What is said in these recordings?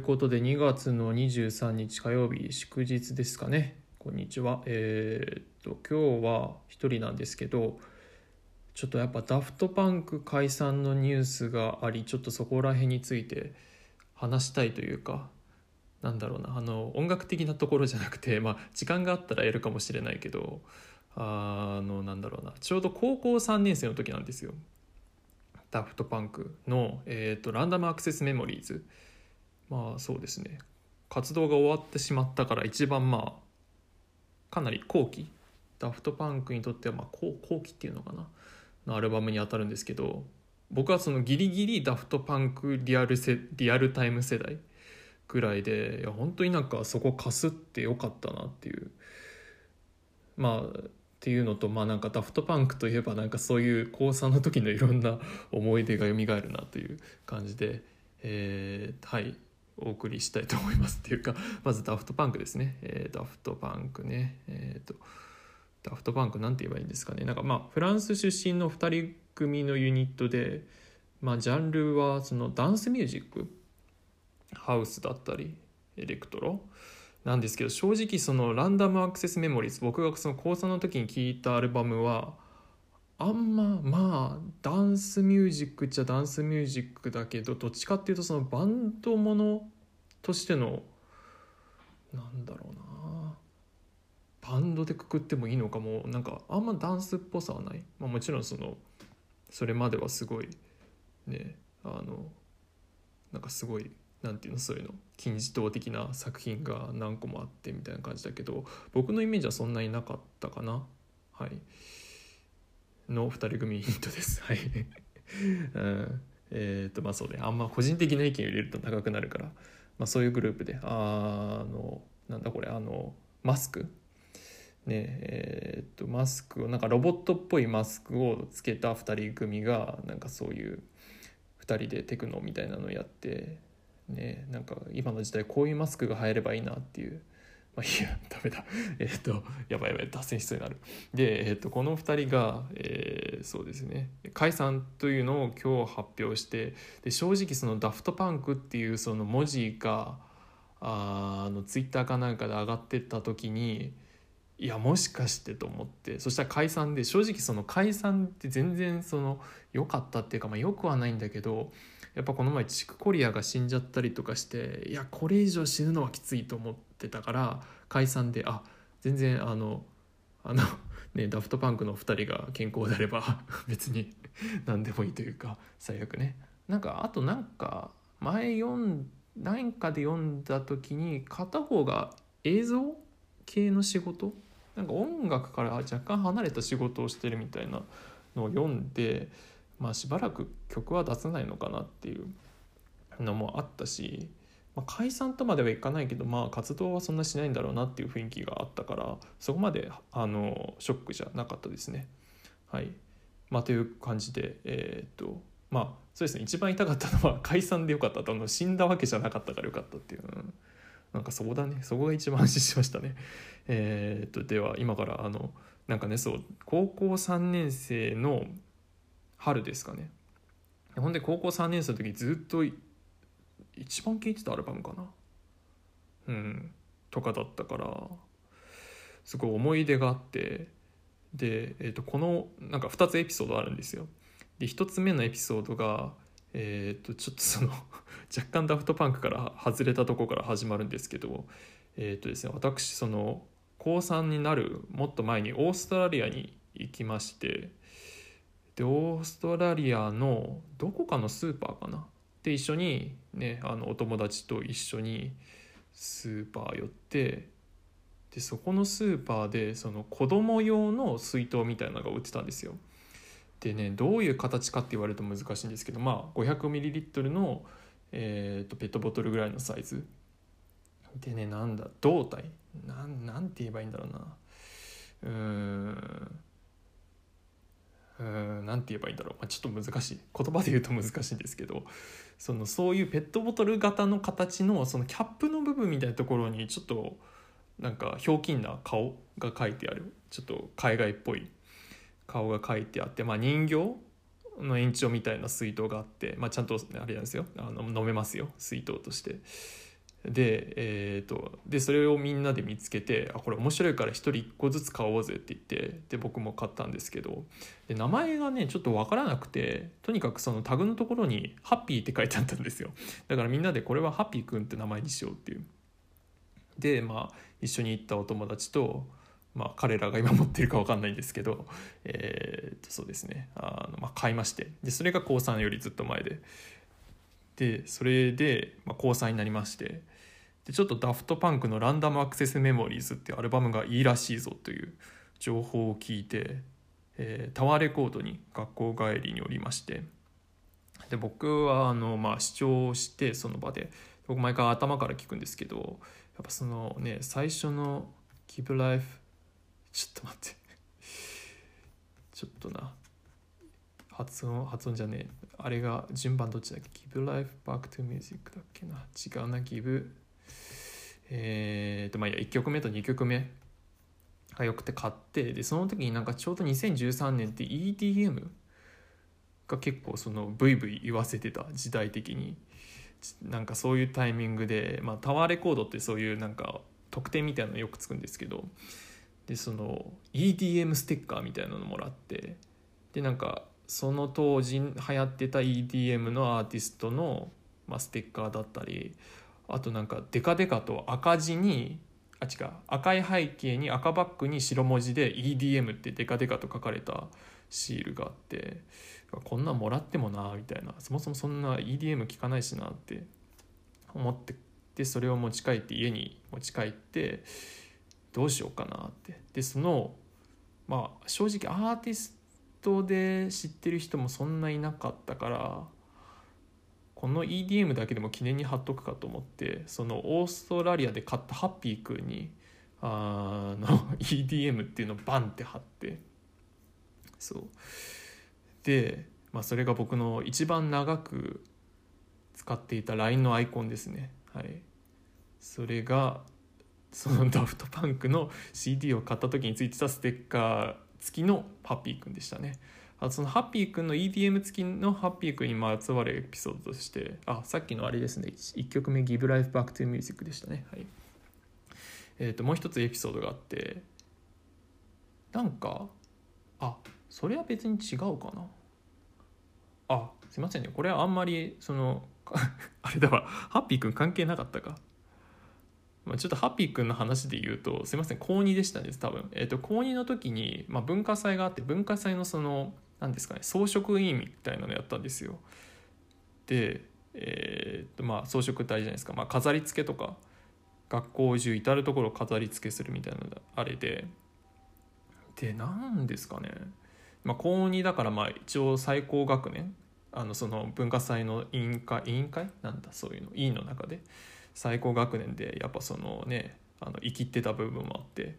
ということで2月の23日火曜日祝日ですかね。こんにちは。えーっと今日は一人なんですけど、ちょっとやっぱダフトパンク解散のニュースがあり、ちょっとそこら辺について話したいというか、なんだろうな、あの音楽的なところじゃなくて、まあ時間があったらやるかもしれないけど、あのなんだろうな、ちょうど高校3年生の時なんですよ。ダフトパンクの、えーっとランダムアクセスメモリーズ。まあそうですね。活動が終わってしまったから一番まあかなり後期ダフトパンクにとってはまあ後後期っていうのかなのアルバムに当たるんですけど僕はそのギリギリダフトパンクリアルせリアルタイム世代ぐらいでいや本当になんかそこかすってよかったなっていう。まあっていうのとまあなんか Daft Punk といえばなんかそういう高3の時のいろんな思い出が蘇るなという感じで、えーはい。お送りしたいと思いますっていうか まず Daft Punk ですね、えー Daft Punk ね。えっ、と Daft Punk なんて言えばいいんですかね。なんかまあフランス出身の2人組のユニットでまあジャンルはそのダンスミュージックハウスだったりエレクトロ？なんですけど正直そのランダムアクセスメモリーズ僕がその高3の時に聴いたアルバムはあんままあダンスミュージックっちゃダンスミュージックだけどどっちかっていうとそのバンドものとしてのなんだろうなバンドでくくってもいいのかもなんかあんまダンスっぽさはない、まあ、もちろんそのそれまではすごいねあのなんかすごいなんていうのそういうの金字塔的な作品が何個もあってみたいな感じだけど僕のイメージはそんなになかったかなはい。の2人組ユニットです。はい。うん、えっ、とまあそうねあんま個人的な意見を入れると長くなるから、まあ、そういうグループであのなんだこれあのマスクねえっ、とマスクをなんかロボットっぽいマスクをつけた2人組がなんかそういう2人でテクノみたいなのをやってねなんか今の時代こういうマスクが流行ればいいなっていう。まあ、いやダメだ。えっ、とやばいやばい脱線しそうになる。で、えー、とこの2人が、えーそうですね。解散というのを今日発表してで正直そのダフトパンクっていうその文字があのツイッターかなんかで上がってった時にいやもしかしてと思って。そしたら解散で正直その解散って全然その良かったっていうかまあ良くはないんだけどやっぱこの前チクコリアが死んじゃったりとかしていやこれ以上死ぬのはきついと思ってたから解散であ全然あのあの ねダフトパンクの2人が健康であれば 別に何でもいいというか最悪ね。なんかあとなんか前読ん何かで読んだ時に片方が映像系の仕事？なんか音楽から若干離れた仕事をしてるみたいなのを読んでまあしばらく曲は出さないのかなっていうのもあったし、まあ、解散とまではいかないけどまあ活動はそんなしないんだろうなっていう雰囲気があったからそこまであのショックじゃなかったですね。はい。まあ、という感じでえーっとまあそうですね。一番痛かったのは 解散でよかったとあの死んだわけじゃなかったからよかったっていう、うん。なんかそこだね。そこが一番安心しましたね。えーっとでは今からあのなんかねそう高校3年生の春ですかね。ほんで高校3年生の時ずっと一番聴いてたアルバムかな。うん。とかだったからすごい思い出があってで、えー、とこのなんか2つエピソードあるんですよ。で1つ目のエピソードがえっ、とちょっとその 若干ダフトパンクから外れたとこから始まるんですけどえっ、とですね私その高3になるもっと前にオーストラリアに行きましてでオーストラリアのどこかのスーパーかな。で一緒にねあのお友達と一緒にスーパー寄ってでそこのスーパーでその子供用の水筒みたいなのが売ってたんですよ。でねどういう形かって言われると難しいんですけどまあ 500ml の、えー、とペットボトルぐらいのサイズ。でねなんだ胴体？なんなんて言えばいいんだろうな。うーん。うーんなんて言えばいいんだろう、まあ、ちょっと難しい。言葉で言うと難しいんですけどそのそういうペットボトル型の形のそのキャップの部分みたいなところにちょっとなんかひょうきんな顔が描いてある。ちょっと海外っぽい顔が描いてあって、まあ、人形の延長みたいな水筒があって、まあ、ちゃんとあれなんですよ。あの飲めますよ。水筒として。で,、えーと、でそれをみんなで見つけてあこれ面白いから1人1個ずつ買おうぜって言ってで僕も買ったんですけどで名前がねちょっと分からなくてとにかくそのタグのところに「ハッピー」って書いてあったんですよ。だからみんなでこれはハッピーくんって名前にしようっていう。でまあ一緒に行ったお友達とまあ、彼らが今持ってるか分かんないんですけど、えー、とそうですね。あの、まあ、買いまして。でそれが高3よりずっと前で。でそれで、まあ、高3になりまして。でちょっとダフトパンクの「ランダムアクセスメモリーズ」っていうアルバムがいいらしいぞという情報を聞いて、えー、タワーレコードに学校帰りにおりましてで僕はあの、まあ、視聴してその場で僕毎回頭から聞くんですけどやっぱそのね最初の「Keep Life」ちょっと待って。ちょっとな。発音発音じゃねえ。あれが順番どっちだっけ？Give Life Back to Music だっけな。違うな Give えーとまあいや1曲目と2曲目がよくて買ってでその時になんかちょうど2013年って EDM が結構そのブイブイ言わせてた時代的に。なんかそういうタイミングで、まあ、タワーレコードってそういうなんか特典みたいなのよくつくんですけどでその EDM ステッカーみたいなのもらってでなんかその当時流行ってた EDM のアーティストの、まあ、ステッカーだったりあとなんかデカデカと赤字にあ違う赤い背景に赤バックに白文字で EDM ってデカデカと書かれたシールがあってこんなんもらってもなみたいな。そもそもそんな EDM 聞かないしなって思ってでそれを持ち帰って家に持ち帰ってどうしようかなって。でそのまあ正直アーティストで知ってる人もそんないなかったからこの EDM だけでも記念に貼っとくかと思ってそのオーストラリアで買ったハッピーくんにあの EDM っていうのをバンって貼って。そう。で、まあ、それが僕の一番長く使っていた LINE のアイコンですね。はい。それがそのダフトパンクの CD を買った時についてたステッカー付きのハッピーくんでしたね。あそのハッピーくんの EDM 付きのハッピーくんにまつわるエピソードとしてあさっきのあれですね。1曲目 Give Life Back to Music でしたね。はい。えー、ともう一つエピソードがあってなんかあそれは別に違うかな。あすいませんね。これはあんまりその あれだわ。ハッピーくん関係なかったか。まあ、ちょっとハッピーくんの話で言うとすいません高2でしたね多分、えー、と高2の時に、まあ、文化祭があって文化祭のその何ですかね装飾委員みたいなのやったんですよ。でえー、とまあ装飾ってあれじゃないですか、まあ、飾り付けとか学校中至る所飾り付けするみたいなのあれで。で何ですかね、まあ、高2だからまあ一応最高学年あのその文化祭の委員会委員会？なんだそういうの。委員の中で。最高学年でやっぱそのねあの生きてた部分もあって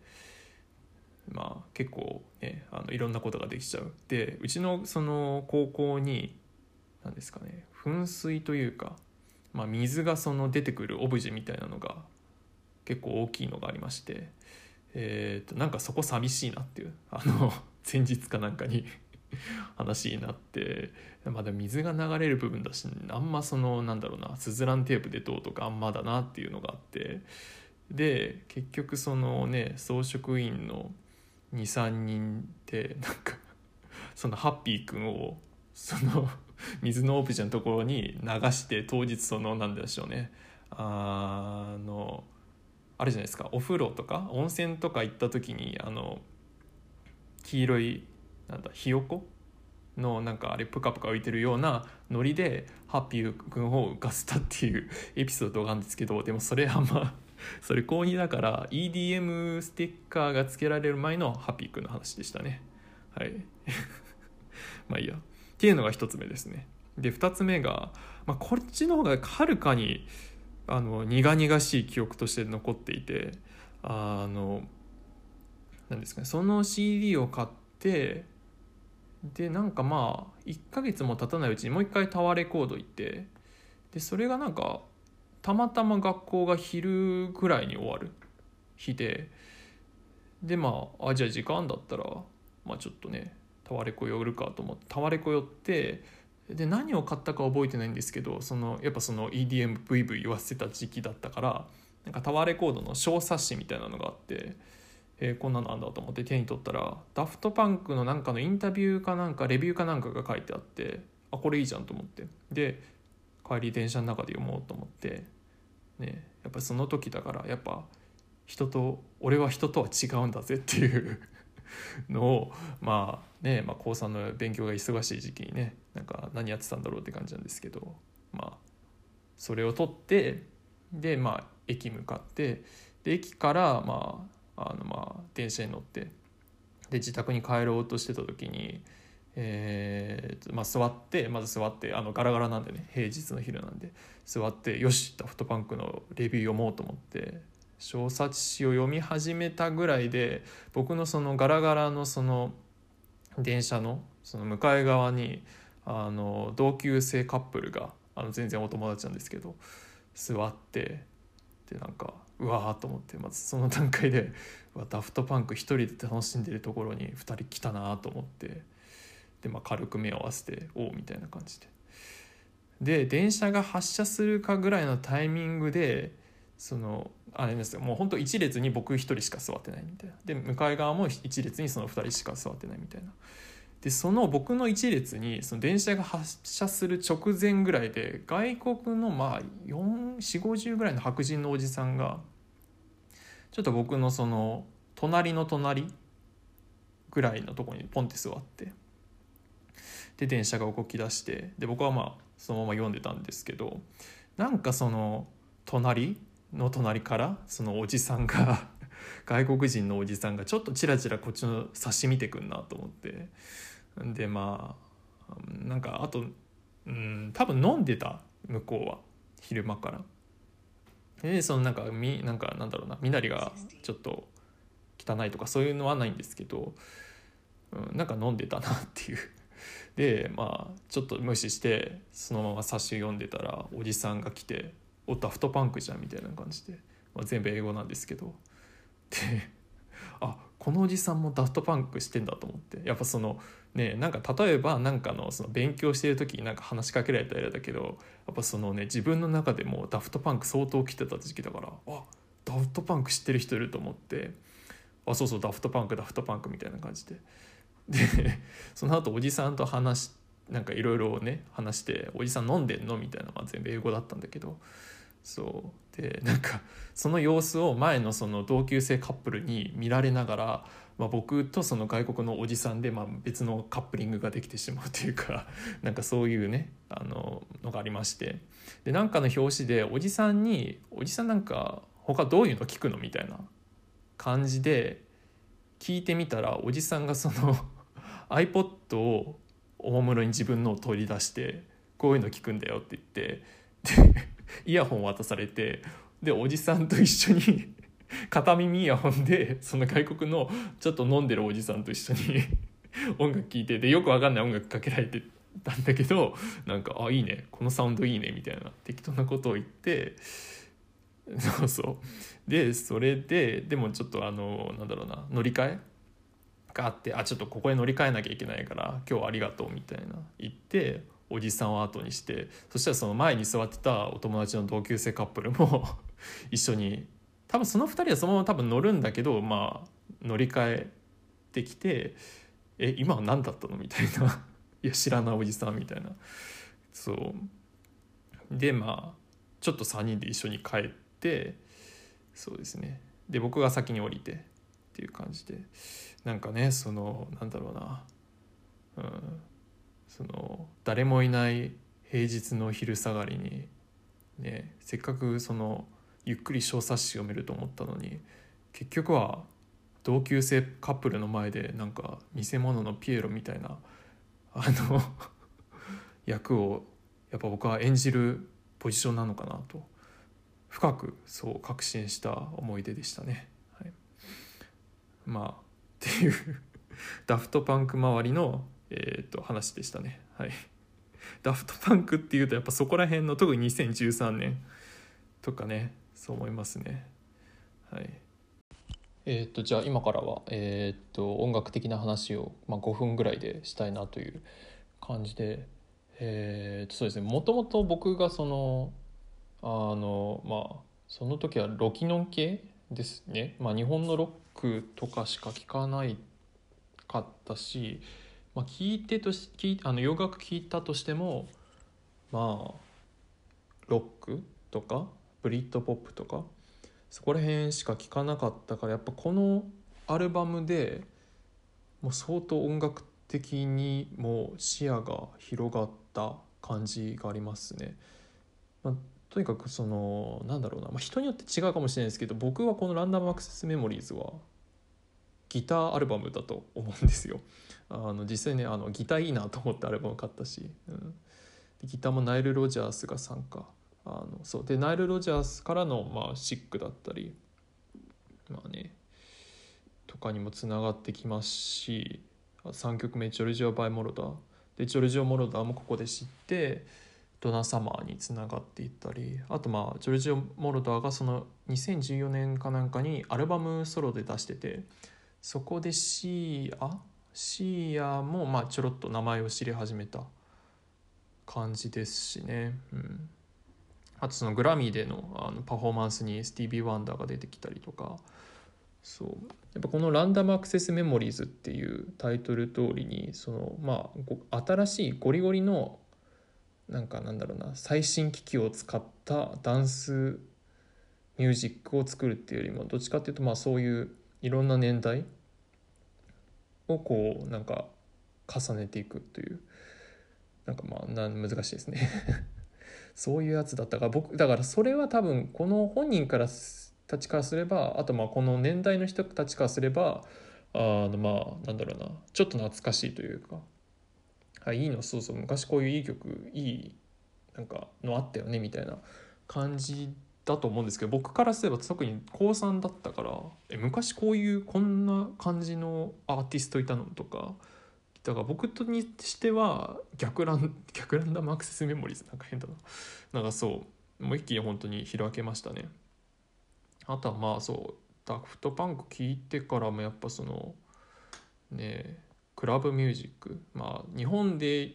まあ結構ねあのいろんなことができちゃう。でうちのその高校に何ですかね噴水というか、まあ、水がその出てくるオブジェみたいなのが結構大きいのがありましてえー、となんかそこ寂しいなっていうあの前日かなんかに話になってまだ水が流れる部分だしあんまそのなんだろうなスズランテープでどうとかあんまだなっていうのがあってで結局そのね装飾員の23人ってなんかそのハッピーくんをその水のオブジェのところに流して当日そのなんでしょうねあのあれじゃないですかお風呂とか温泉とか行った時にあの黄色いなんだひよこ？のなんかあれプカプカ浮いてるようなノリでハッピー君を浮かせたっていう エピソードがあるんですけどでもそれあんま それ高2だから EDM ステッカーが付けられる前のハッピー君の話でしたね。はい。まあいいや。っていうのが1つ目ですね。で2つ目が、まあ、こっちの方がはるかにあの苦々しい記憶として残っていてあの何ですかねその CD を買ってでなんかまあ1ヶ月も経たないうちにもう一回タワーレコード行ってでそれがなんかたまたま学校が昼ぐらいに終わる日ででまああじゃあ時間だったらまあちょっとねタワレコ寄るかと思ってタワレコ寄ってで何を買ったか覚えてないんですけどそのやっぱその EDM ブイブイ言わせてた時期だったからなんかタワーレコードの小冊子みたいなのがあってえー、こんなのあんだと思って手に取ったらダフトパンクのなんかのインタビューかなんかレビューかなんかが書いてあってあこれいいじゃんと思って。で帰り電車の中で読もうと思ってねやっぱその時だからやっぱ人と俺は人とは違うんだぜっていう のをまあね、まあ、高3の勉強が忙しい時期にねなんか何やってたんだろうって感じなんですけどまあそれを取ってでまあ駅向かってで駅からまああのまあ電車に乗ってで自宅に帰ろうとしてた時に、えーまあ、座ってまず座ってあのガラガラなんでね平日の昼なんで座ってよしダフトパンクのレビュー読もうと思って小冊子を読み始めたぐらいで僕のそのガラガラのその電車のその向かい側にあの同級生カップルがあの全然お友達なんですけど座ってでなんかうわーと思ってまずその段階でダフトパンク1人で楽しんでるところに2人来たなと思ってで、まあ、軽く目を合わせておおみたいな感じで。で電車が発車するかぐらいのタイミングでそのあれですよもうほんと1列に僕1人しか座ってないみたいなで向かい側も1列にその2人しか座ってないみたいなでその僕の1列にその電車が発車する直前ぐらいで外国のまあ4 4 5 0ぐらいの白人のおじさんがちょっと僕のその隣の隣ぐらいのとこにポンって座ってで電車が動き出してで僕はまあそのまま読んでたんですけどなんかその隣の隣からそのおじさんが外国人のおじさんがちょっとチラチラこっちの差し見てくんなと思って。でまあなんかあとうん多分飲んでた向こうは昼間から。でそのなんかみなんかなんだろうな身なりがちょっと汚いとかそういうのはないんですけど、うん、なんか飲んでたなっていう。でまあちょっと無視してそのまま冊子読んでたらおじさんが来て「おダフトパンクじゃん」みたいな感じで、まあ、全部英語なんですけど。あこのおじさんもダフトパンクしてんだと思って。やっぱそのねなんか例えばなんかのその勉強してる時になんか話しかけられたらだけどやっぱそのね自分の中でも Daft Punk 相当来てた時期だからあ Daft Punk 知ってる人いると思って。あそうそう Daft Punk Daft Punk みたいな感じで。で その後おじさんと話なんかいろいろね話して「おじさん飲んでんの?」みたいな、まあ、全部英語だったんだけどそうでなんかその様子を前のその同級生カップルに見られながらまあ、僕とその外国のおじさんでまあ別のカップリングができてしまうというか なんかそういうねあののがありましてでなんかの表紙でおじさんに「おじさんなんか他どういうの聞くの?」みたいな感じで聞いてみたらおじさんがその iPod をおもむろに自分のを取り出して「こういうの聞くんだよ」って言ってで イヤホン渡されてでおじさんと一緒に 片耳イヤホンでその外国のちょっと飲んでるおじさんと一緒に 音楽聴いてでよくわかんない音楽かけられてたんだけどなんか「あいいねこのサウンドいいね」みたいな適当なことを言ってそうそう。でそれででもちょっとあのなんだろうな乗り換えがあってあちょっとここへ乗り換えなきゃいけないから今日はありがとうみたいな言っておじさんを後にしてそしたらその前に座ってたお友達の同級生カップルも 一緒に多分その2人はそのまま多分乗るんだけどまあ乗り換えてきて「え今は何だったの?」みたいな「いや知らないおじさん」みたいな。そう。でまあちょっと3人で一緒に帰ってそうですね。で僕が先に降りてっていう感じで。なんかねそのなんだろうな。うん。その誰もいない平日の昼下がりにねせっかくそのゆっくり小冊子読めると思ったのに結局は同級生カップルの前でなんか偽物のピエロみたいなあの役をやっぱ僕は演じるポジションなのかなと深くそう確信した思い出でしたね。はい、まあっていう ダフトパンク周りの、えー、と話でしたね。はい、ダフトパンクっていうとやっぱそこら辺の特に2013年とかねそう思いますね。はい。えー、っとじゃあ今からは、えー、っと音楽的な話を、まあ、5分ぐらいでしたいなという感じで、えー、とそうですね。もともと僕がそのあのまあその時はロキノン系ですね、まあ、日本のロックとかしか聞かないかったし、まあ、聞いてとし聞あの洋楽聞いたとしてもまあロックとかブリッドポップとかそこら辺しか聞かなかったからやっぱこのアルバムでもう相当音楽的にも視野が広がった感じがありますね。まあ、とにかくそのなんだろうな、まあ、人によって違うかもしれないですけど僕はこの「ランダムアクセスメモリーズ」はギターアルバムだと思うんですよ。あの実際ねあのギターいいなと思ってアルバム買ったし、うん、ギターもナイル・ロジャースが参加。あのそう。でナイル・ロジャースからの、まあ、シックだったりまあねとかにもつながってきますし3曲目「ジョルジオ・バイ・モロダー」でジョルジオ・モロダーもここで知ってドナ・サマーにつながっていったりあとまあジョルジオ・モロダーがその2014年かなんかにアルバムソロで出しててそこでシーア？シーアもまあちょろっと名前を知り始めた感じですしね。うん。あとそのグラミーでのあのパフォーマンスにスティービー・ワンダーが出てきたりとか。そう。やっぱこの「ランダムアクセスメモリーズ」っていうタイトル通りにそのまあ新しいゴリゴリのなんかなんだろうな最新機器を使ったダンスミュージックを作るっていうよりもどっちかっていうとまあそういういろんな年代？をこうなんか重ねていくという。なんかまあ難しいですね。そういうやつだったか。ら僕だからそれは多分この本人からたちからすればあとまあこの年代の人たちからすればあのまあなんだろうな。ちょっと懐かしいというか。あいいの？そうそう。昔こういういい曲いいなんかのあったよねみたいな感じだと思うんですけど僕からすれば特に高3だったからえ昔こういうこんな感じのアーティストいたのとかだから僕とにしては逆ラン 逆ランダムアクセスメモリーズなんか変だな。なんかそうもう一気に本当に開けましたね。あとはまあそうダフトパンク聞いてからもやっぱそのねクラブミュージックまあ日本で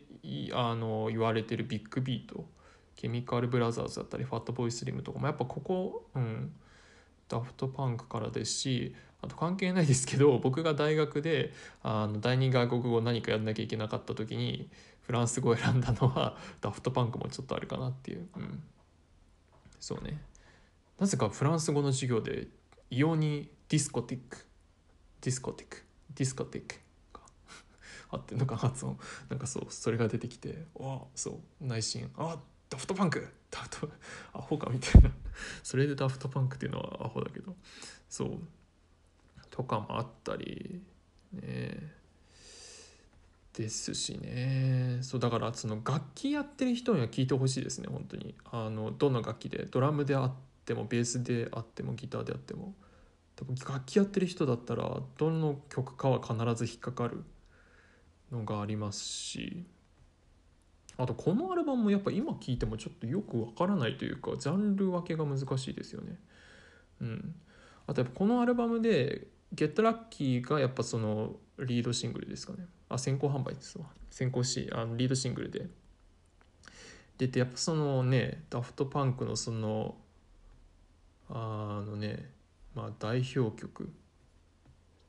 あの言われてるビッグビート Chemical Brothers だったり Fatboy Slim とかもやっぱここうん Daft Punk からですしあと関係ないですけど 僕が大学であの第二外国語何かやんなきゃいけなかった時にフランス語を選んだのは Daft Punk もちょっとあるかなっていう、うん、そうね。なぜかフランス語の授業で異様に discothèque discothèque discothèque 合 ってんのか発音。なんかそうそれが出てきてあそう内心あっ Daft Punk？daft アホかみたいな。それで Daft Punk っていうのはアホだけど。そう。とかもあったりね。ですしね。そうだからその楽器やってる人には聞いてほしいですね本当に。あのどの楽器でドラムであってもベースであってもギターであっても。多分楽器やってる人だったらどの曲かは必ず引っかかるのがありますし。あとこのアルバムもやっぱ今聴いてもちょっとよくわからないというかジャンル分けが難しいですよね。うん、あとやっぱこのアルバムで「ゲットラッキーがやっぱそのリードシングルですかね。あ先行販売ですわ。先行しあのリードシングルで。出てやっぱそのねダフトパンクのそのあのねまあ代表曲っ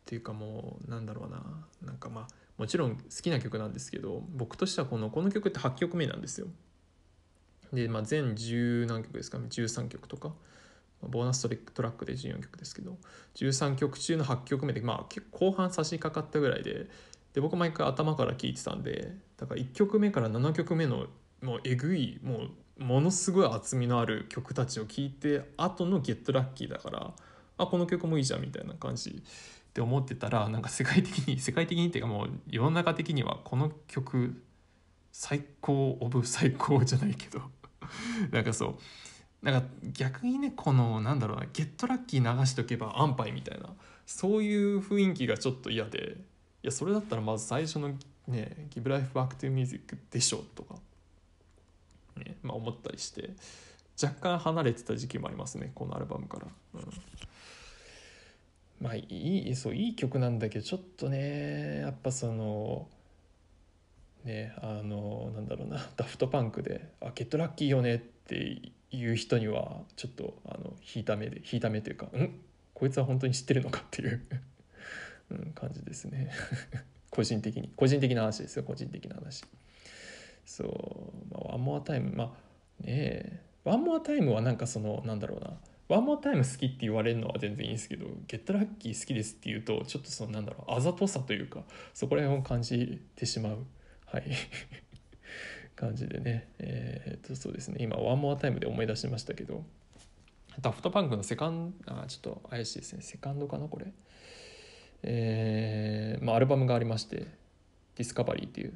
ていうかもうなんだろうな。なんかまあもちろん好きな曲なんですけど僕としてはこのこの曲って8曲目なんですよ。でまあ全10何曲ですか？ね13曲とか。ボーナストトラックで14曲ですけど。13曲中の8曲目でまあ結構後半差し掛かったぐらいで。で僕毎回頭から聴いてたんでだから1曲目から7曲目のもうえぐいもうものすごい厚みのある曲たちを聴いて後の「ゲットラッキーだからあこの曲もいいじゃんみたいな感じって思ってたらなんか世界的に 世界的にっていうかもう世の中的にはこの曲最高オブ最高じゃないけど。なんかそう。なんか逆にねこのなんだろうなゲットラッキー流しとけば安牌みたいな。そういう雰囲気がちょっと嫌で。いやそれだったらまず最初のね「Give Life Back to Music」でしょとか、ねまあ、思ったりして。若干離れてた時期もありますねこのアルバムから。うん。まあいいそういい曲なんだけどちょっとねやっぱそのねあのなんだろうな ダフトパンクで「あゲットラッキーよね」っていう人にはちょっとあの引いた目で引いた目というか「ん？こいつは本当に知ってるのか」っていう うん、感じですね。個人的に個人的な話ですよ個人的な話。そうまあ One More Time まあねえ One More Time はなんかそのなんだろうな One More Time 好きって言われるのは全然いいんですけど Get Lucky 好きですって言うとちょっとそのなんだろうあざとさというかそこら辺を感じてしまう。はい。感じでね。えー、っとそうですね。今 One More Time で思い出しましたけど。Daft Punk のセカンドあちょっと怪しいですね。セカンドかなこれ。えー、まあ、アルバムがありまして「Discovery」っていう。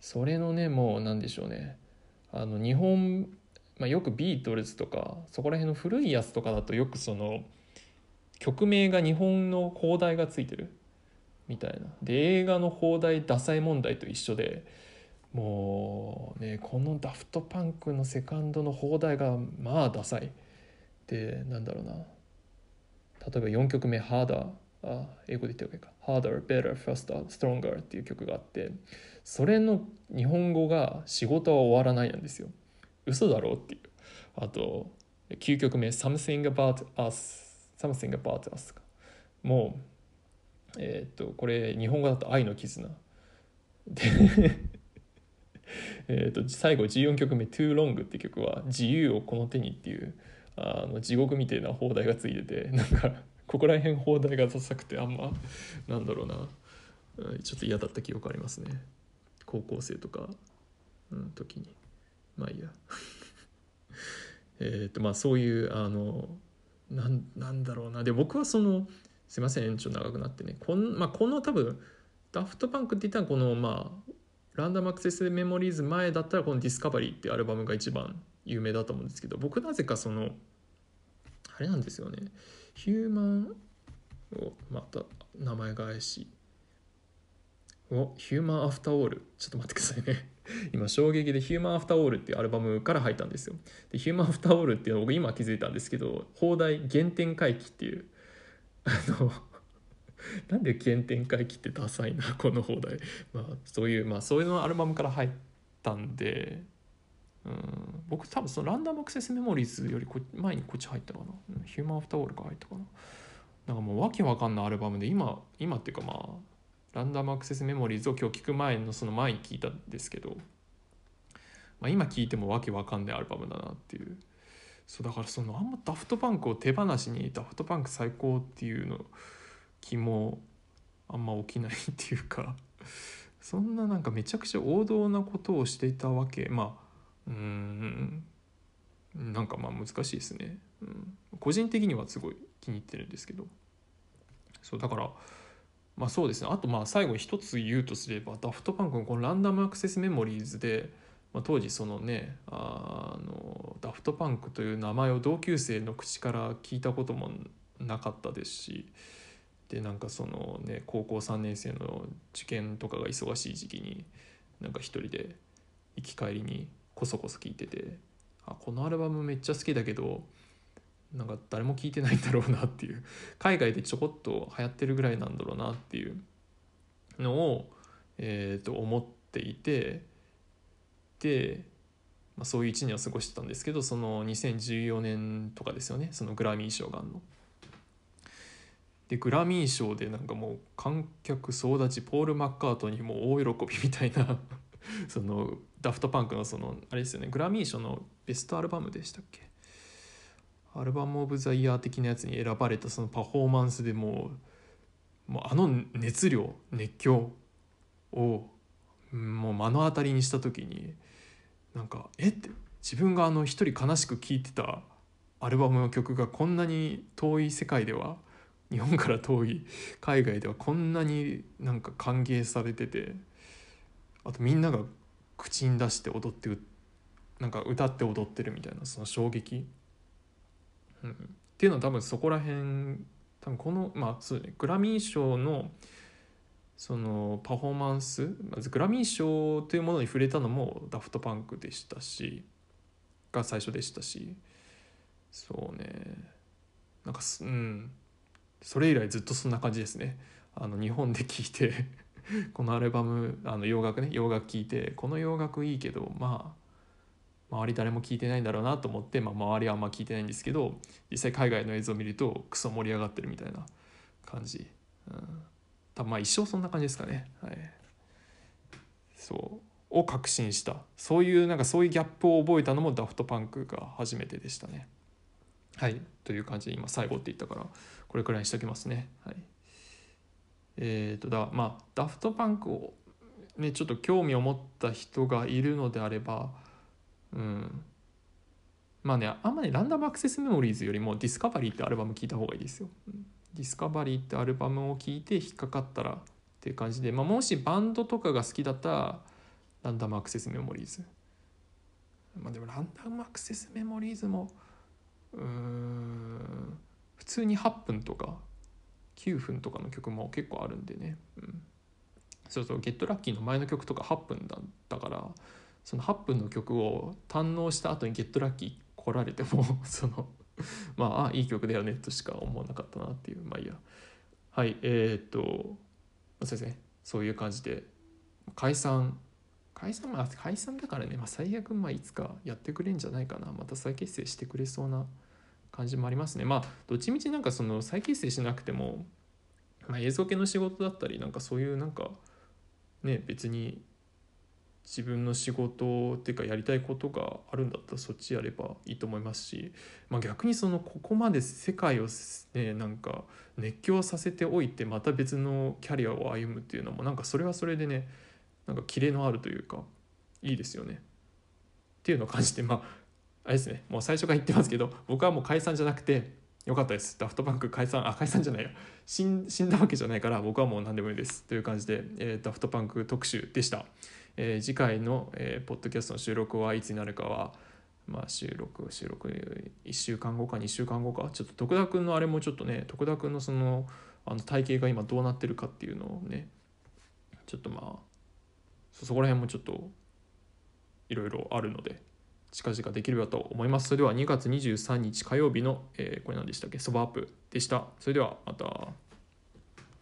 それのねもう何でしょうね。あの日本まあ、よくビートルズとかそこら辺の古いやつとかだとよくその曲名が日本の邦題がついてる？みたいな。で映画の邦題ダサい問題と一緒でもうねこの Daft Punk のセカンドの邦題がまあダサい。でなんだろうな。例えば4曲目「Harder」あ英語で言っておけか「Harder, Better, Faster, Stronger」っていう曲があってそれの日本語が「仕事は終わらない」なんですよ。嘘だろうっていう。あと9曲目「Something About Us」「Something About Us」もうえっ、とこれ日本語だと「愛の絆」で えと最後14曲目「Too Long」って曲は「自由をこの手に」っていうあの地獄みたいな放題がついててなんかここら辺放題がダサくてあんまなんだろうな。ちょっと嫌だった記憶ありますね。高校生とか、うん、時に。まあいいや。えっとまあそういうあのなんなんだろうな。で僕はそのすいません延長長くなってね。こん、まあ、この多分ダフトパンクって言ったらこのまあランダムアクセスメモリーズ前だったらこの「ディスカバリー」ってアルバムが一番有名だと思うんですけど僕なぜかそのあれなんですよね。ヒューマンをまた名前が怪しおヒューマンアフターオールちょっと待ってくださいね。今衝撃で「ヒューマンアフターオール」っていうアルバムから入ったんですよ。でヒューマンアフターオールっていうのを僕今気づいたんですけど放題原点回帰っていう。あの なんで原点回帰ってダサいなこの放題。まあそういうまあそういうのアルバムから入ったんでうん僕多分そのランダムアクセスメモリーズよりこ前にこっち入ったかな、うん、ヒューマンアフターオールから入ったかな。なんかもうわけわかんないアルバムで今今っていうかまあランダムアクセスメモリーズを今日聞く前のその前に聞いたんですけど、まあ、今聞いてもわけわかんないアルバムだなっていう。そうだからそのあんまダフトパンクを手放しにダフトパンク最高っていうの気もあんま起きないっていうかそんななんかめちゃくちゃ王道なことをしていたわけまあうんなんかまあ難しいですね、うん、個人的にはすごい気に入ってるんですけど。そうだからまあそうですね。あとまあ最後に一つ言うとすればダフトパンクのこのランダムアクセスメモリーズで、まあ、当時そのねあのダフトパンクという名前を同級生の口から聞いたこともなかったですしでなんかそのね高校3年生の受験とかが忙しい時期になんか一人で行き帰りにこそこそ聞いててあこのアルバムめっちゃ好きだけどなんか誰も聞いてないんだろうなっていう。海外でちょこっと流行ってるぐらいなんだろうなっていう。のを、えー、と思っていて。で、まあ、そういう1年を過ごしてたんですけどその2014年とかですよね。そのグラミー賞があるの。でグラミー賞でなんかもう観客総立ちポール・マッカートニーも大喜びみたいな。そのダフトパンクのそのあれですよね。グラミー賞のベストアルバムでしたっけ？アルバム・オブ・ザ・イヤー的なやつに選ばれたそのパフォーマンスでもうもうあの熱量熱狂をもう目の当たりにした時になんかえっ？て自分があの一人悲しく聴いてたアルバムの曲がこんなに遠い世界では日本から遠い海外ではこんなになんか歓迎されててあとみんなが口に出して踊ってなんか歌って踊ってるみたいなその衝撃。うん、っていうのは多分そこら辺多分このまあそうねグラミー賞のそのパフォーマンスまずグラミー賞というものに触れたのもダフトパンクでしたしが最初でしたしそうね。なんかうん。それ以来ずっとそんな感じですね。あの日本で聴いてこのアルバムあの洋楽ね洋楽聴いてこの洋楽いいけどまあ周り誰も聞いてないんだろうなと思って、まあ、周りはあんま聞いてないんですけど実際海外の映像を見るとクソ盛り上がってるみたいな感じ、うん、多分まあ一生そんな感じですかね。はい。そう。を確信した。そういうなんかそういうギャップを覚えたのもダフトパンクが初めてでしたね。はい。という感じで今最後って言ったからこれくらいにしておきますね。はい。え、ー、とだまあダフトパンクをねちょっと興味を持った人がいるのであればうん。まあねあんまり Random Access Memories よりも Discovery ってアルバム聴いた方がいいですよ、 Discovery ってアルバムを聴いて引っかかったらっていう感じで、まあ、もしバンドとかが好きだったら Random Access Memories。まあでも Random Access Memories もうん普通に8分とか9分とかの曲も結構あるんでね、うん、そうそう「ゲットラッキーの前の曲とか8分だったからその8分の曲を堪能した後に「ゲットラッキー来られても そのまああいい曲だよねとしか思わなかったなっていう。まあいいや。はいえー、っとそうですね。そういう感じで。解散。解散まあ解散だからね、まあ、最悪まあいつかやってくれんじゃないかな。また再結成してくれそうな感じもありますね。まあどっちみちなんかその再結成しなくても、まあ、映像系の仕事だったりなんかそういうなんかね別に自分の仕事っていうかやりたいことがあるんだったらそっちやればいいと思いますし、まあ、逆にそのここまで世界をねなんか熱狂させておいてまた別のキャリアを歩むっていうのもなんかそれはそれでねなんかキレのあるというかいいですよね。っていうのを感じてまああれですね。もう最初から言ってますけど僕はもう解散じゃなくてよかったです。ダフトバンク解散あ解散じゃないや。死ん死んだわけじゃないから僕はもう何でもいいです。という感じで、えー、ダフトパンク特集でした、えー、次回の、えー、ポッドキャストの収録はいつになるかはまあ収録収録1週間後か2週間後かちょっと徳田君のあれもちょっとね徳田君のそのあの体型が今どうなってるかっていうのをねちょっとまあそこら辺もちょっといろいろあるので近々できればと思います。それでは2月23日火曜日の、えー、これ何でしたっけそばアップでした。それではまた。